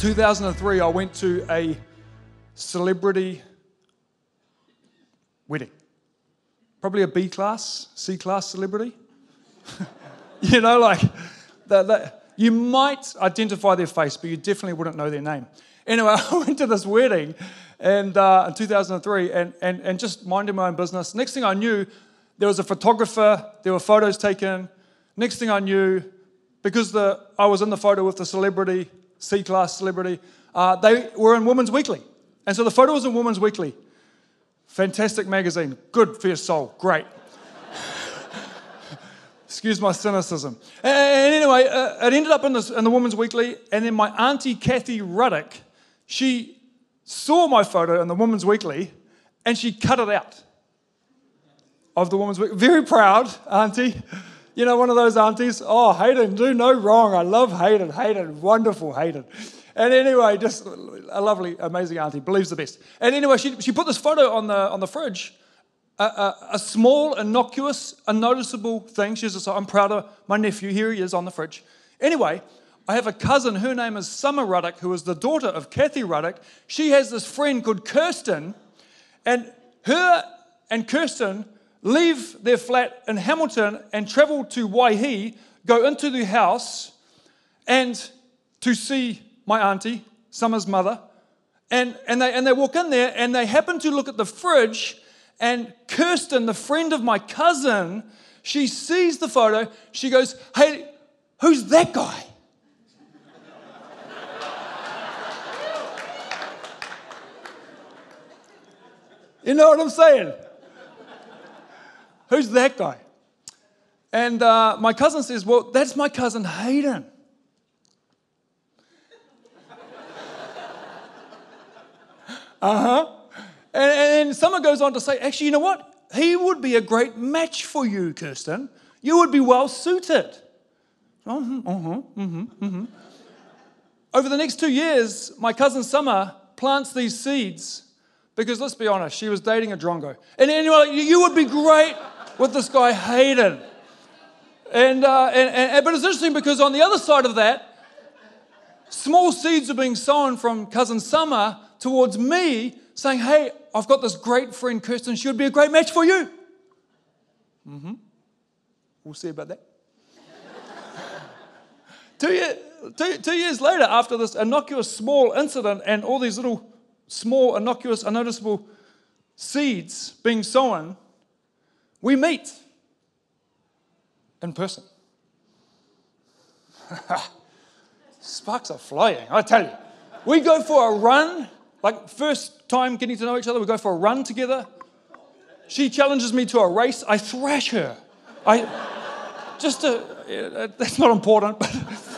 2003, I went to a celebrity wedding. Probably a B class, C class celebrity. you know, like that, that, you might identify their face, but you definitely wouldn't know their name. Anyway, I went to this wedding and, uh, in 2003 and, and, and just minding my own business. Next thing I knew, there was a photographer, there were photos taken. Next thing I knew, because the, I was in the photo with the celebrity, C class celebrity, uh, they were in Women's Weekly. And so the photo was in Women's Weekly. Fantastic magazine, good for your soul, great. Excuse my cynicism. And anyway, uh, it ended up in, this, in the Women's Weekly, and then my auntie Kathy Ruddock, she saw my photo in the Women's Weekly, and she cut it out of the Women's Weekly. Very proud, auntie. You know, one of those aunties, oh, Hayden, do no wrong. I love Hayden. Hayden, wonderful Hayden. And anyway, just a lovely, amazing auntie, believes the best. And anyway, she, she put this photo on the, on the fridge, a, a, a small, innocuous, unnoticeable thing. She says, I'm proud of my nephew. Here he is on the fridge. Anyway, I have a cousin, her name is Summer Ruddock, who is the daughter of Kathy Ruddock. She has this friend called Kirsten, and her and Kirsten leave their flat in Hamilton and travel to Waihi, go into the house and to see my auntie, Summer's mother. And, and, they, and they walk in there and they happen to look at the fridge. And Kirsten, the friend of my cousin, she sees the photo. She goes, Hey, who's that guy? you know what I'm saying? Who's that guy? And uh, my cousin says, Well, that's my cousin Hayden. uh huh. And, and someone goes on to say, Actually, you know what? He would be a great match for you, Kirsten. You would be well suited. Uh-huh, uh-huh, uh-huh, uh-huh. Over the next two years, my cousin Summer plants these seeds because let's be honest, she was dating a drongo. And anyway, you would be great with this guy Hayden. And, uh, and, and, but it's interesting because on the other side of that, small seeds are being sown from cousin Summer towards me, saying, "Hey, I've got this great friend Kirsten. She would be a great match for you." Mm-hmm. We'll see about that. two, year, two, two years later, after this innocuous small incident and all these little small innocuous unnoticeable seeds being sown, we meet in person. Sparks are flying, I tell you. We go for a run, like first time getting to know each other, we go for a run together. She challenges me to a race, I thrash her. I just to, uh, that's not important, but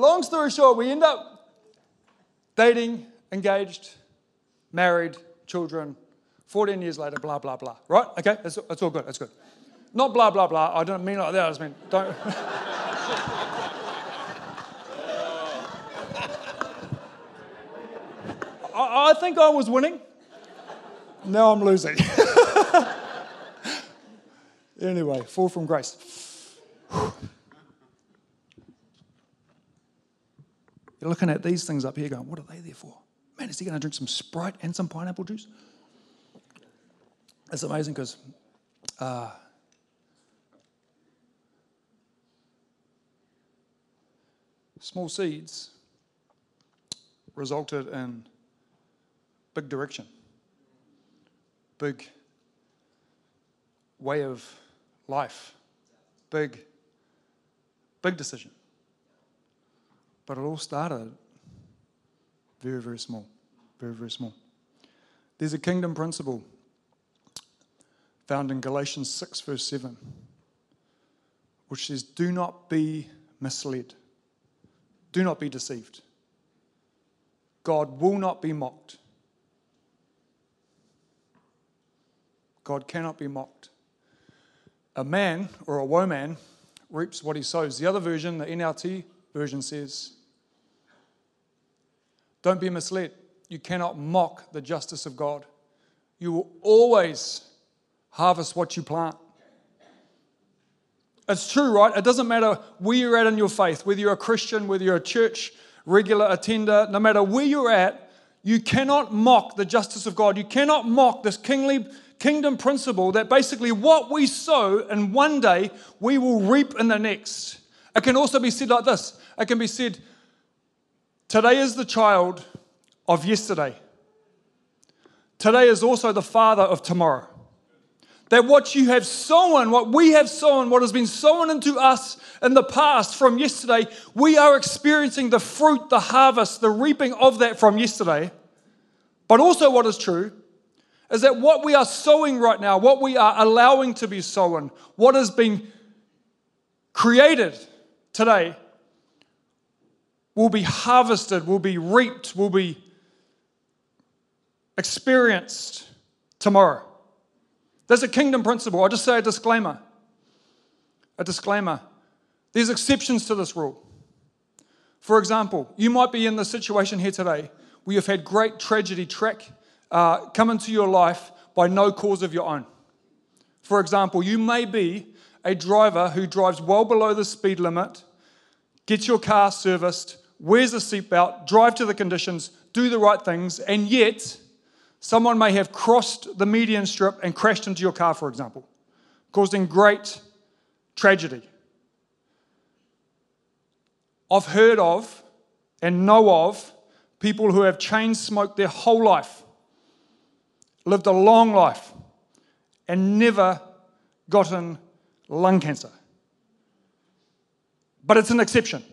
long story short, we end up dating, engaged, married, children, 14 years later, blah, blah, blah. Right? Okay, that's, that's all good, that's good. Not blah, blah, blah. I don't mean like that. I just mean, don't. I, I think I was winning. Now I'm losing. anyway, fall from grace. You're looking at these things up here going, what are they there for? Man, is he going to drink some Sprite and some pineapple juice? It's amazing because uh, small seeds resulted in big direction, big way of life, big, big decision. But it all started very, very small. Very, very small. There's a kingdom principle found in Galatians 6, verse 7, which says, Do not be misled, do not be deceived. God will not be mocked. God cannot be mocked. A man or a woman reaps what he sows. The other version, the NLT version says, don't be misled. You cannot mock the justice of God. You will always harvest what you plant. It's true, right? It doesn't matter where you're at in your faith, whether you're a Christian, whether you're a church regular attender, no matter where you're at, you cannot mock the justice of God. You cannot mock this kingly kingdom principle that basically what we sow in one day, we will reap in the next. It can also be said like this it can be said, Today is the child of yesterday. Today is also the father of tomorrow. That what you have sown, what we have sown, what has been sown into us in the past from yesterday, we are experiencing the fruit, the harvest, the reaping of that from yesterday. But also, what is true is that what we are sowing right now, what we are allowing to be sown, what has been created today, will be harvested, will be reaped, will be experienced tomorrow. There's a kingdom principle. I'll just say a disclaimer. A disclaimer. There's exceptions to this rule. For example, you might be in the situation here today where you've had great tragedy track uh, come into your life by no cause of your own. For example, you may be a driver who drives well below the speed limit, gets your car serviced, wears a seatbelt, drive to the conditions, do the right things, and yet Someone may have crossed the median strip and crashed into your car, for example, causing great tragedy. I've heard of and know of people who have chain smoked their whole life, lived a long life, and never gotten lung cancer. But it's an exception.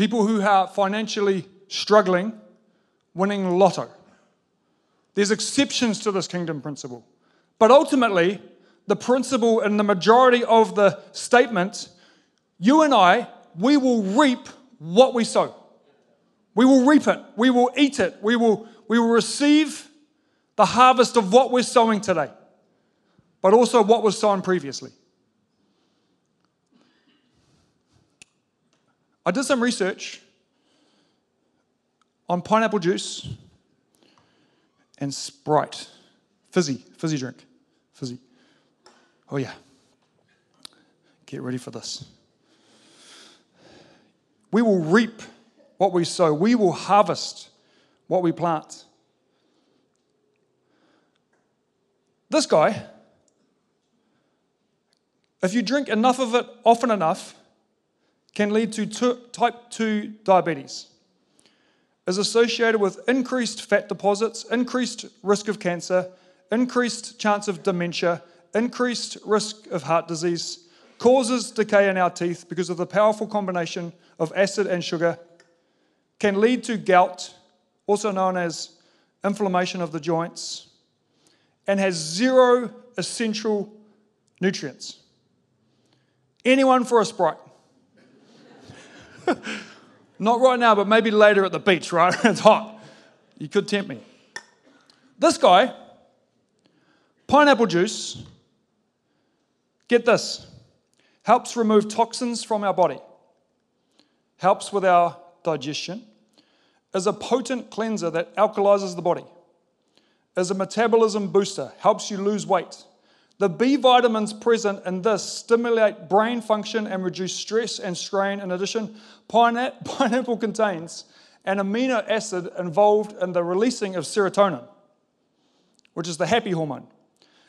People who are financially struggling, winning lotto. There's exceptions to this kingdom principle. But ultimately, the principle in the majority of the statement, you and I, we will reap what we sow. We will reap it. We will eat it. We will, we will receive the harvest of what we're sowing today, but also what was sown previously. I did some research on pineapple juice and Sprite. Fizzy, fizzy drink. Fizzy. Oh, yeah. Get ready for this. We will reap what we sow, we will harvest what we plant. This guy, if you drink enough of it often enough, can lead to type 2 diabetes is associated with increased fat deposits, increased risk of cancer, increased chance of dementia, increased risk of heart disease, causes decay in our teeth because of the powerful combination of acid and sugar, can lead to gout, also known as inflammation of the joints, and has zero essential nutrients. Anyone for a Sprite? Not right now, but maybe later at the beach, right? it's hot. You could tempt me. This guy, pineapple juice, get this, helps remove toxins from our body, helps with our digestion, is a potent cleanser that alkalizes the body, is a metabolism booster, helps you lose weight, the B vitamins present in this stimulate brain function and reduce stress and strain. In addition, pineapple contains an amino acid involved in the releasing of serotonin, which is the happy hormone.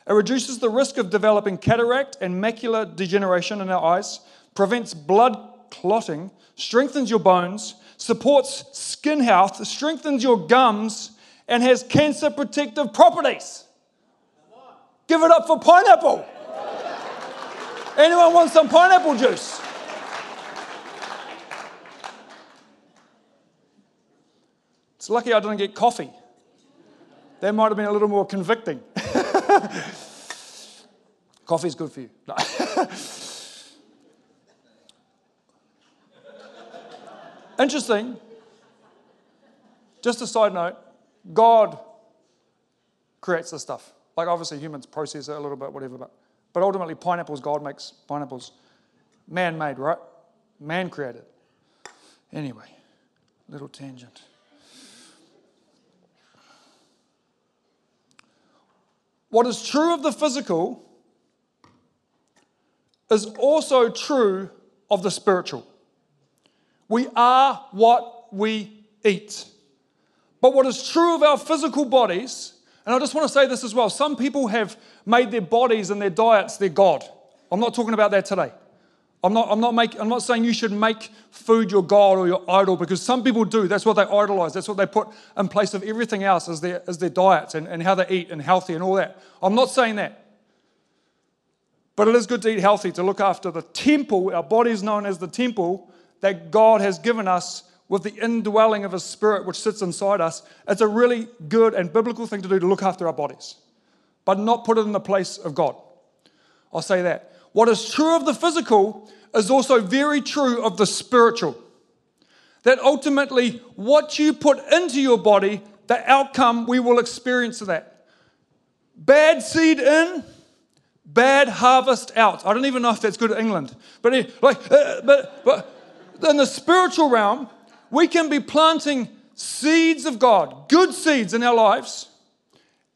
It reduces the risk of developing cataract and macular degeneration in our eyes, prevents blood clotting, strengthens your bones, supports skin health, strengthens your gums, and has cancer protective properties. Give it up for pineapple. Anyone want some pineapple juice? It's lucky I didn't get coffee. That might have been a little more convicting. Coffee's good for you. No. Interesting. Just a side note God creates this stuff. Like, obviously, humans process it a little bit, whatever, but, but ultimately, pineapples, God makes pineapples man made, right? Man created. Anyway, little tangent. what is true of the physical is also true of the spiritual. We are what we eat. But what is true of our physical bodies, and I just want to say this as well some people have made their bodies and their diets their God. I'm not talking about that today. I'm not, I'm, not make, I'm not saying you should make food your God or your idol because some people do. That's what they idolize. That's what they put in place of everything else as their, as their diets and, and how they eat and healthy and all that. I'm not saying that. But it is good to eat healthy, to look after the temple. Our body is known as the temple that God has given us with the indwelling of His Spirit, which sits inside us. It's a really good and biblical thing to do to look after our bodies, but not put it in the place of God. I'll say that. What is true of the physical is also very true of the spiritual. That ultimately, what you put into your body, the outcome we will experience of that. Bad seed in, bad harvest out. I don't even know if that's good in England, but like, uh, but but in the spiritual realm, we can be planting seeds of God, good seeds in our lives,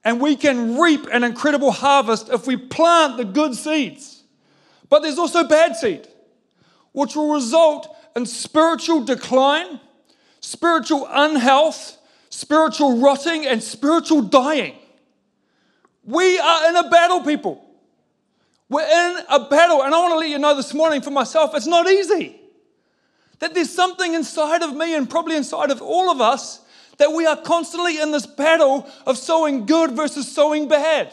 and we can reap an incredible harvest if we plant the good seeds. But there's also bad seed, which will result in spiritual decline, spiritual unhealth, spiritual rotting, and spiritual dying. We are in a battle, people. We're in a battle. And I want to let you know this morning for myself, it's not easy. That there's something inside of me and probably inside of all of us that we are constantly in this battle of sowing good versus sowing bad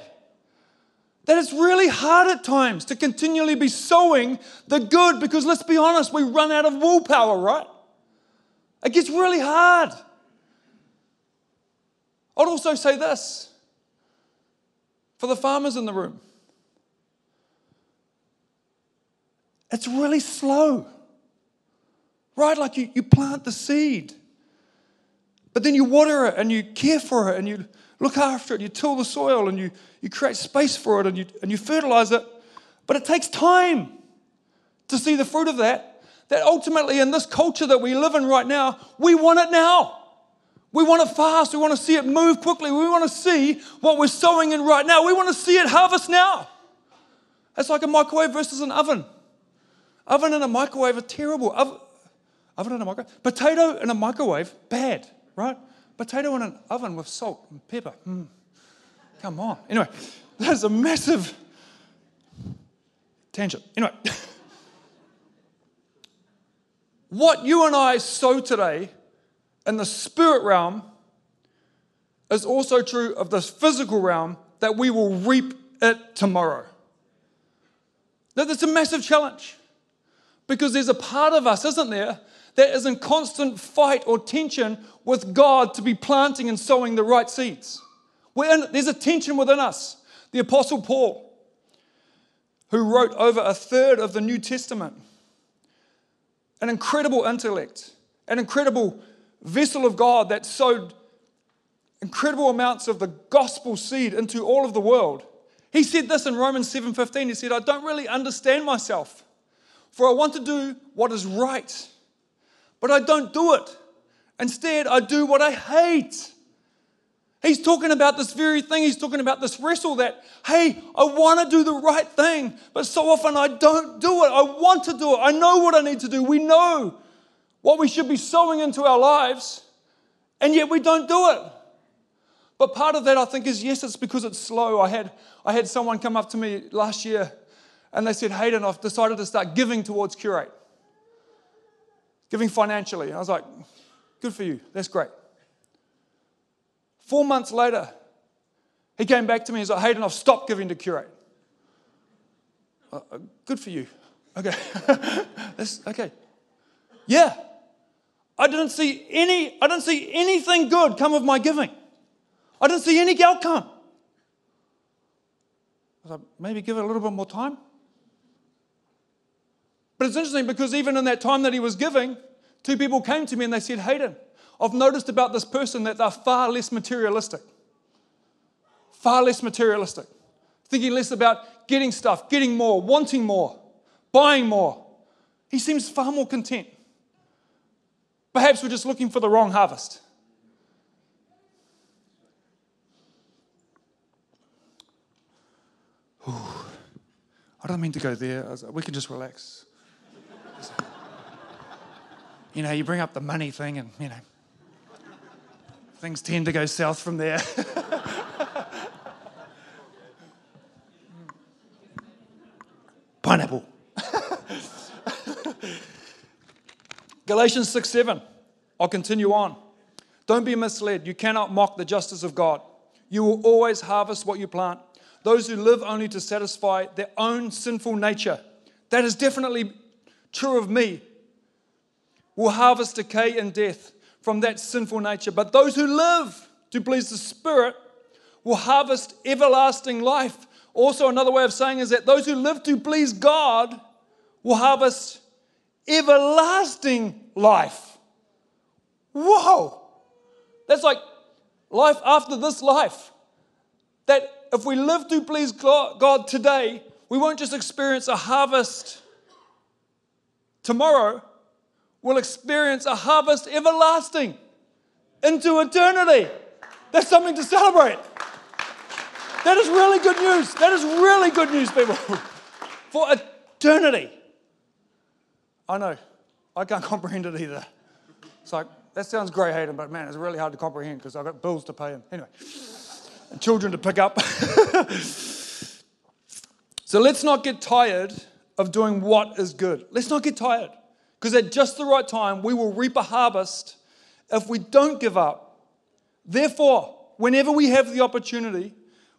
that it's really hard at times to continually be sowing the good because let's be honest, we run out of willpower, right? It gets really hard. I'd also say this for the farmers in the room it's really slow, right? Like you, you plant the seed, but then you water it and you care for it and you look after it, you till the soil and you, you create space for it and you, and you fertilize it. But it takes time to see the fruit of that. That ultimately, in this culture that we live in right now, we want it now. We want it fast. We want to see it move quickly. We want to see what we're sowing in right now. We want to see it harvest now. It's like a microwave versus an oven. Oven and a microwave are terrible. Oven, and a microwave. Potato in a microwave, bad, right? Potato in an oven with salt and pepper. Mm. Come on. Anyway, that's a massive tangent. Anyway, what you and I sow today in the spirit realm is also true of the physical realm that we will reap it tomorrow. Now, That's a massive challenge because there's a part of us, isn't there, that is in constant fight or tension with God to be planting and sowing the right seeds. In, there's a tension within us. The Apostle Paul, who wrote over a third of the New Testament, an incredible intellect, an incredible vessel of God that sowed incredible amounts of the gospel seed into all of the world. He said this in Romans 7:15. He said, "I don't really understand myself, for I want to do what is right, but I don't do it. Instead, I do what I hate. He's talking about this very thing. He's talking about this wrestle that, hey, I want to do the right thing, but so often I don't do it. I want to do it. I know what I need to do. We know what we should be sowing into our lives, and yet we don't do it. But part of that, I think, is yes, it's because it's slow. I had, I had someone come up to me last year and they said, Hayden, I've decided to start giving towards Curate giving financially. And I was like, good for you. That's great. Four months later, he came back to me and said, Hayden, I've stopped giving to Curate. Uh, uh, good for you. Okay. Okay. Yeah. I didn't see any, I didn't see anything good come of my giving. I didn't see any outcome. I was like, maybe give it a little bit more time. But it's interesting because even in that time that he was giving, two people came to me and they said, Hayden, I've noticed about this person that they're far less materialistic. Far less materialistic. Thinking less about getting stuff, getting more, wanting more, buying more. He seems far more content. Perhaps we're just looking for the wrong harvest. Ooh, I don't mean to go there. We can just relax. You know, you bring up the money thing and, you know, things tend to go south from there. Pineapple. Galatians 6 7. I'll continue on. Don't be misled. You cannot mock the justice of God. You will always harvest what you plant. Those who live only to satisfy their own sinful nature, that is definitely true of me, will harvest decay and death from that sinful nature. But those who live to please the Spirit will harvest everlasting life. Also, another way of saying is that those who live to please God will harvest everlasting life. Whoa! That's like life after this life. That if we live to please God today, we won't just experience a harvest tomorrow, we'll experience a harvest everlasting into eternity. That's something to celebrate. That is really good news. That is really good news, people. For eternity. I know. I can't comprehend it either. It's like, that sounds great, Hayden, but man, it's really hard to comprehend because I've got bills to pay. And anyway, and children to pick up. so let's not get tired of doing what is good. Let's not get tired because at just the right time, we will reap a harvest if we don't give up. Therefore, whenever we have the opportunity,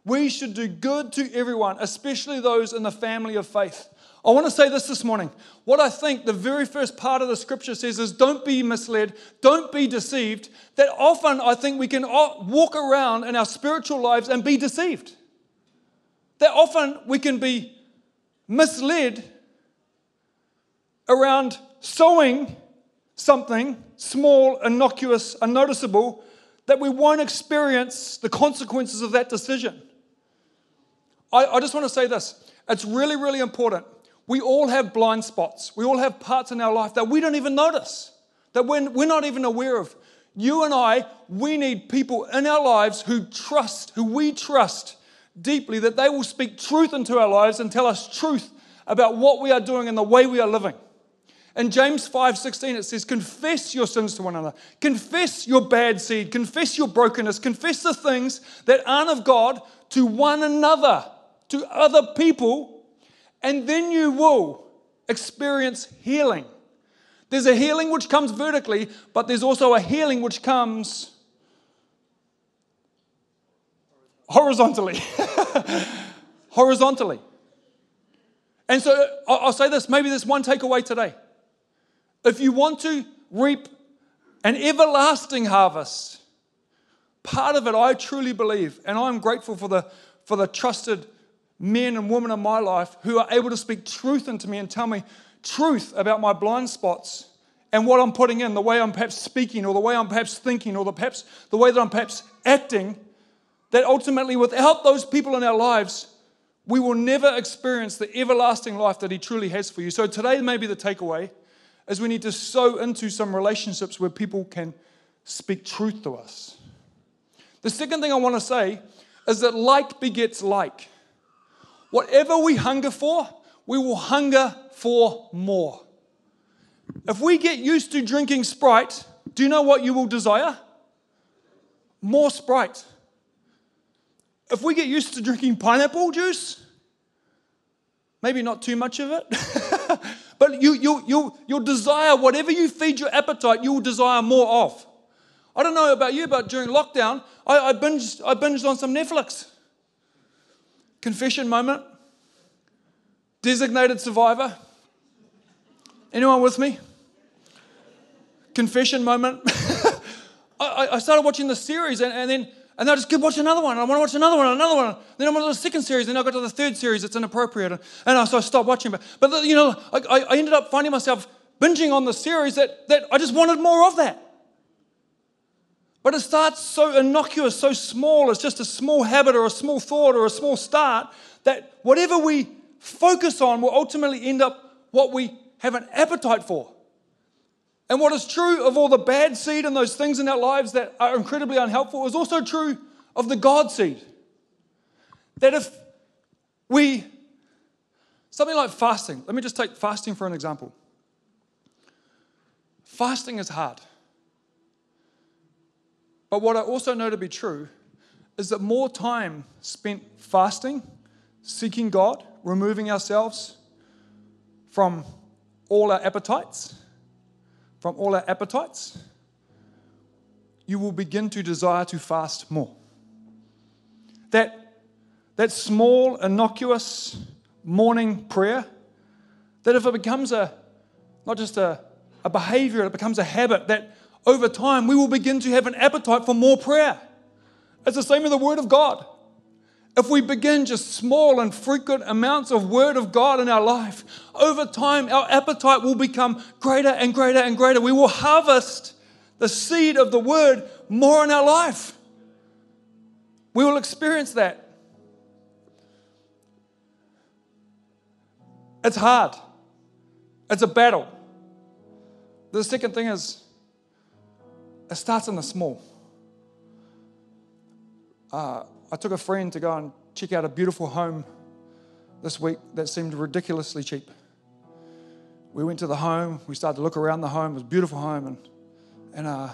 we should do good to everyone, especially those in the family of faith. I want to say this this morning. What I think the very first part of the scripture says is don't be misled, don't be deceived. That often I think we can walk around in our spiritual lives and be deceived. That often we can be misled around sowing something small, innocuous, unnoticeable, that we won't experience the consequences of that decision. I, I just want to say this it's really, really important we all have blind spots. We all have parts in our life that we don't even notice, that we're, we're not even aware of. You and I, we need people in our lives who trust, who we trust deeply, that they will speak truth into our lives and tell us truth about what we are doing and the way we are living. In James 5:16 it says confess your sins to one another. Confess your bad seed, confess your brokenness, confess the things that aren't of God to one another, to other people and then you will experience healing. There's a healing which comes vertically, but there's also a healing which comes horizontally. horizontally. And so I'll say this maybe there's one takeaway today. If you want to reap an everlasting harvest, part of it I truly believe, and I'm grateful for the, for the trusted men and women in my life who are able to speak truth into me and tell me truth about my blind spots and what I'm putting in, the way I'm perhaps speaking, or the way I'm perhaps thinking, or the perhaps the way that I'm perhaps acting, that ultimately, without those people in our lives, we will never experience the everlasting life that He truly has for you. So today, may be the takeaway is we need to sow into some relationships where people can speak truth to us. The second thing I want to say is that like begets like. Whatever we hunger for, we will hunger for more. If we get used to drinking Sprite, do you know what you will desire? More Sprite. If we get used to drinking pineapple juice, maybe not too much of it, but you, you, you, you'll desire whatever you feed your appetite, you will desire more of. I don't know about you, but during lockdown, I, I, binged, I binged on some Netflix. Confession moment. Designated survivor. Anyone with me? Confession moment. I, I, started watching the series and, and then and I just keep watching another one. I want to watch another one, another one. Then I'm on the second series. Then I got to the third series. It's inappropriate, and, and so I stopped watching. But, but you know, I, I ended up finding myself binging on the series that, that I just wanted more of that. But it starts so innocuous, so small. It's just a small habit or a small thought or a small start that whatever we focus on will ultimately end up what we have an appetite for. And what is true of all the bad seed and those things in our lives that are incredibly unhelpful is also true of the God seed. That if We, something like fasting, let me just take fasting for an example. Fasting is hard. But what I also know to be true is that more time spent fasting, seeking God, removing ourselves from all our appetites, from all our appetites, you will begin to desire to fast more. That, that small, innocuous morning prayer, that if it becomes a, not just a, a behavior, it becomes a habit, that over time we will begin to have an appetite for more prayer. It's the same with the Word of God. If we begin just small and frequent amounts of Word of God in our life, over time our appetite will become greater and greater and greater. We will harvest the seed of the Word more in our life. We will experience that. It's hard, it's a battle. The second thing is, it starts in the small. Uh, I took a friend to go and check out a beautiful home this week that seemed ridiculously cheap. We went to the home, we started to look around the home, it was a beautiful home, and, and uh,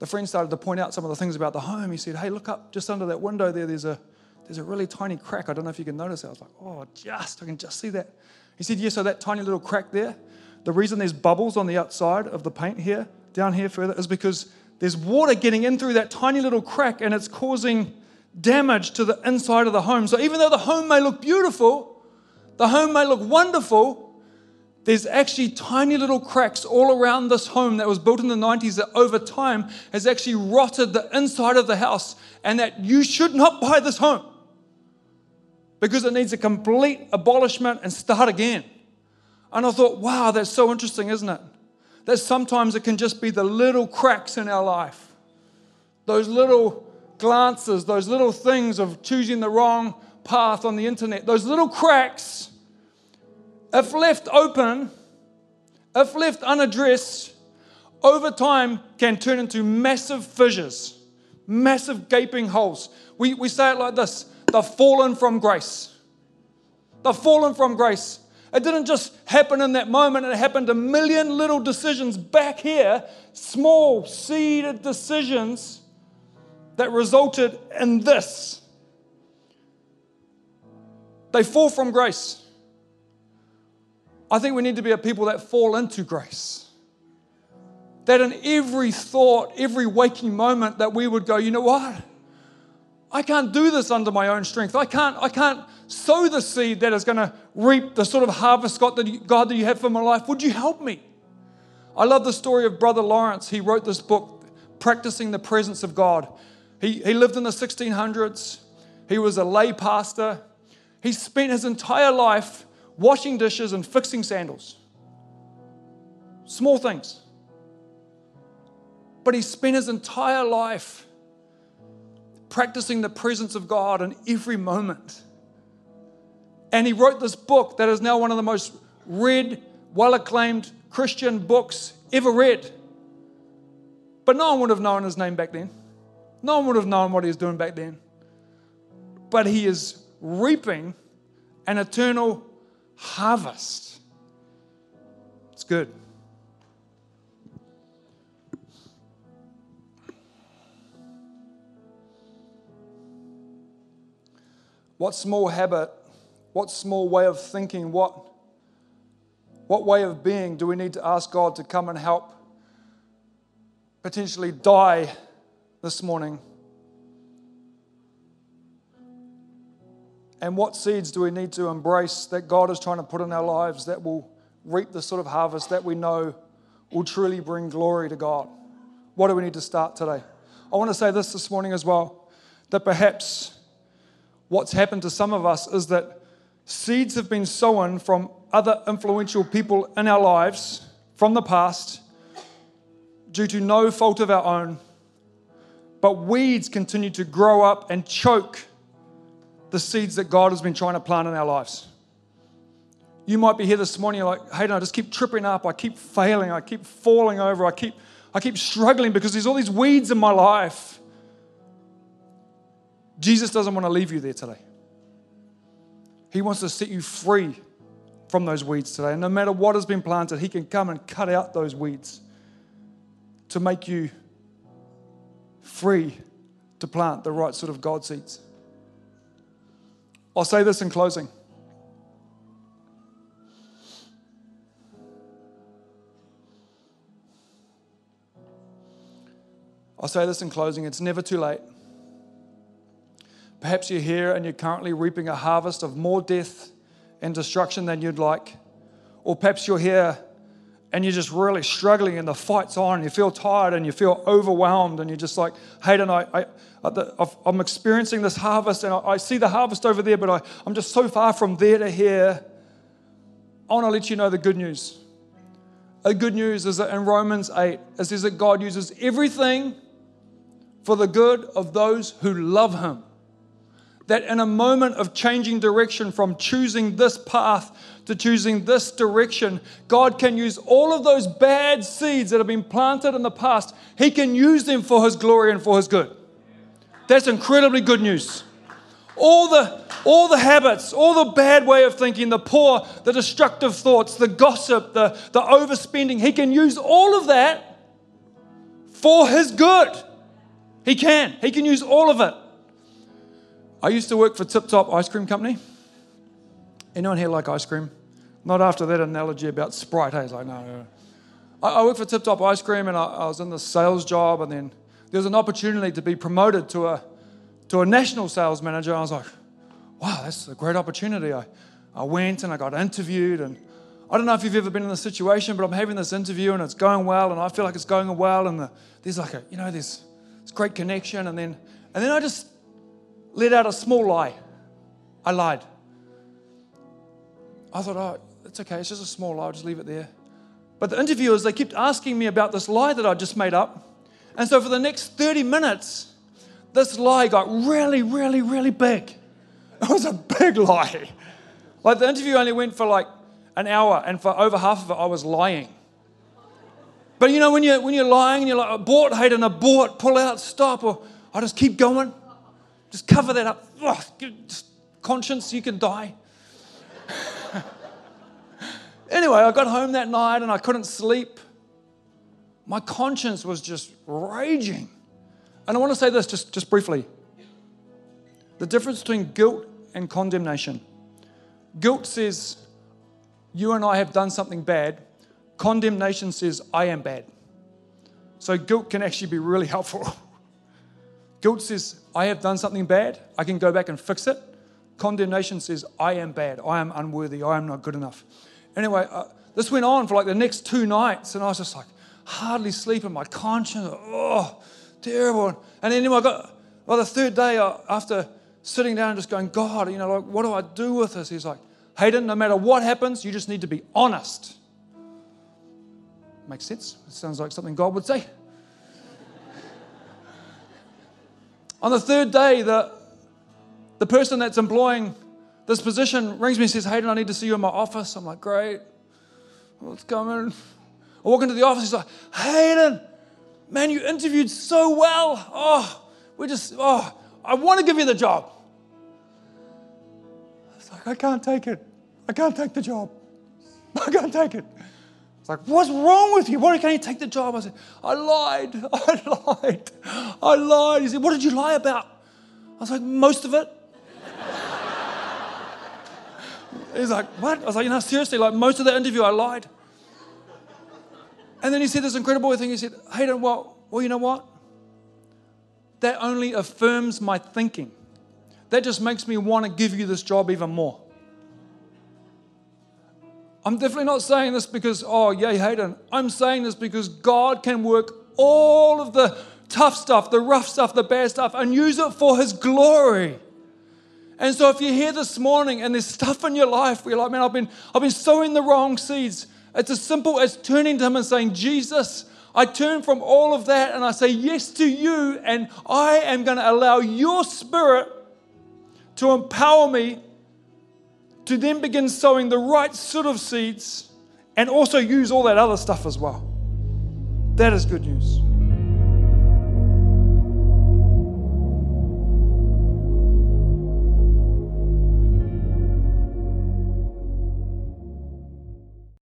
the friend started to point out some of the things about the home. He said, Hey, look up just under that window there, there's a, there's a really tiny crack. I don't know if you can notice it. I was like, Oh, just, I can just see that. He said, Yeah, so that tiny little crack there, the reason there's bubbles on the outside of the paint here, down here further, is because there's water getting in through that tiny little crack and it's causing damage to the inside of the home. So even though the home may look beautiful, the home may look wonderful, there's actually tiny little cracks all around this home that was built in the 90s that over time has actually rotted the inside of the house and that you should not buy this home because it needs a complete abolishment and start again. And I thought, wow, that's so interesting, isn't it? that sometimes it can just be the little cracks in our life, those little glances, those little things of choosing the wrong path on the internet, those little cracks, if left open, if left unaddressed, over time can turn into massive fissures, massive gaping holes. We, we say it like this the fallen from grace. The fallen from grace. It didn't just happen in that moment, it happened a million little decisions back here, small seeded decisions that resulted in this. They fall from grace. I think we need to be a people that fall into grace. That in every thought, every waking moment, that we would go, you know what? I can't do this under my own strength. I can't, I can't sow the seed that is going to reap the sort of harvest, God that, you, God, that you have for my life. Would you help me? I love the story of Brother Lawrence. He wrote this book, Practicing the Presence of God. He, he lived in the 1600s. He was a lay pastor. He spent his entire life washing dishes and fixing sandals. Small things. But he spent his entire life practicing the presence of God in every moment. And he wrote this book that is now one of the most read, well acclaimed Christian books ever read. But no one would have known his name back then. No one would have known what he was doing back then. But he is reaping an eternal harvest. It's good. What small habit, what small way of thinking, what, what way of being do we need to ask God to come and help potentially die this morning? And what seeds do we need to embrace that God is trying to put in our lives that will reap the sort of harvest that we know will truly bring glory to God? What do we need to start today? I want to say this this morning as well that perhaps what's happened to some of us is that seeds have been sown from other influential people in our lives from the past due to no fault of our own. But weeds continue to grow up and choke the seeds that God has been trying to plant in our lives. You might be here this morning, you're like, hey, no, I just keep tripping up. I keep failing. I keep falling over. I keep, I keep struggling because there's all these weeds in my life. Jesus doesn't want to leave you there today. He wants to set you free from those weeds today. And no matter what has been planted, He can come and cut out those weeds to make you free to plant the right sort of God seeds. I'll say this in closing. I'll say this in closing it's never too late. Perhaps you're here and you're currently reaping a harvest of more death and destruction than you'd like. Or perhaps you're here and you're just really struggling and the fight's on and you feel tired and you feel overwhelmed and you're just like, Hayden, I, I, I'm experiencing this harvest and I see the harvest over there, but I, I'm just so far from there to here. I want to let you know the good news. The good news is that in Romans 8, it says that God uses everything for the good of those who love Him. That in a moment of changing direction from choosing this path to choosing this direction, God can use all of those bad seeds that have been planted in the past, He can use them for His glory and for His good. That's incredibly good news. All the, all the habits, all the bad way of thinking, the poor, the destructive thoughts, the gossip, the, the overspending, he can use all of that for his good. He can. He can use all of it. I used to work for Tip Top Ice Cream Company. Anyone here like ice cream? Not after that analogy about Sprite. Hey, like, no, no. I, I worked for Tip Top Ice Cream and I, I was in the sales job and then there was an opportunity to be promoted to a, to a national sales manager. I was like, wow, that's a great opportunity. I, I went and I got interviewed. And I don't know if you've ever been in this situation, but I'm having this interview and it's going well and I feel like it's going well. And the, there's like a, you know, there's this great connection. And then, and then I just let out a small lie. I lied. I thought, oh, it's okay. It's just a small lie. I'll just leave it there. But the interviewers, they kept asking me about this lie that I just made up. And so for the next 30 minutes, this lie got really, really, really big. It was a big lie. Like the interview only went for like an hour, and for over half of it, I was lying. But you know, when you're, when you're lying and you're like, abort, Hayden, abort, pull out, stop, or I just keep going. Just cover that up. Conscience, you can die. anyway, I got home that night and I couldn't sleep my conscience was just raging. And I want to say this just, just briefly the difference between guilt and condemnation. Guilt says, You and I have done something bad. Condemnation says, I am bad. So guilt can actually be really helpful. Guilt says, I have done something bad. I can go back and fix it. Condemnation says, I am bad. I am unworthy. I am not good enough. Anyway, uh, this went on for like the next two nights, and I was just like, hardly sleeping. My conscience, oh, terrible. And then I got, well, the third day uh, after sitting down and just going, God, you know, like, what do I do with this? He's like, Hayden, no matter what happens, you just need to be honest. Makes sense? It sounds like something God would say. On the third day, the, the person that's employing this position rings me and says, Hayden, I need to see you in my office. I'm like, great. What's coming? I walk into the office, he's like, Hayden, man, you interviewed so well. Oh, we just, oh, I want to give you the job. It's like, I can't take it. I can't take the job. I can't take it. It's like, what's wrong with you? Why can't you take the job? I said, I lied. I lied. I lied. He said, what did you lie about? I was like, most of it. He's like, what? I was like, you know, seriously, like most of the interview, I lied. And then he said this incredible thing. He said, Hayden, well, well, you know what? That only affirms my thinking. That just makes me want to give you this job even more. I'm definitely not saying this because, oh, yay, Hayden. I'm saying this because God can work all of the tough stuff, the rough stuff, the bad stuff, and use it for His glory. And so if you're here this morning and there's stuff in your life where you're like, man, I've been, I've been sowing the wrong seeds, it's as simple as turning to Him and saying, Jesus, I turn from all of that and I say yes to you, and I am going to allow your spirit to empower me to then begin sowing the right sort of seeds and also use all that other stuff as well. That is good news.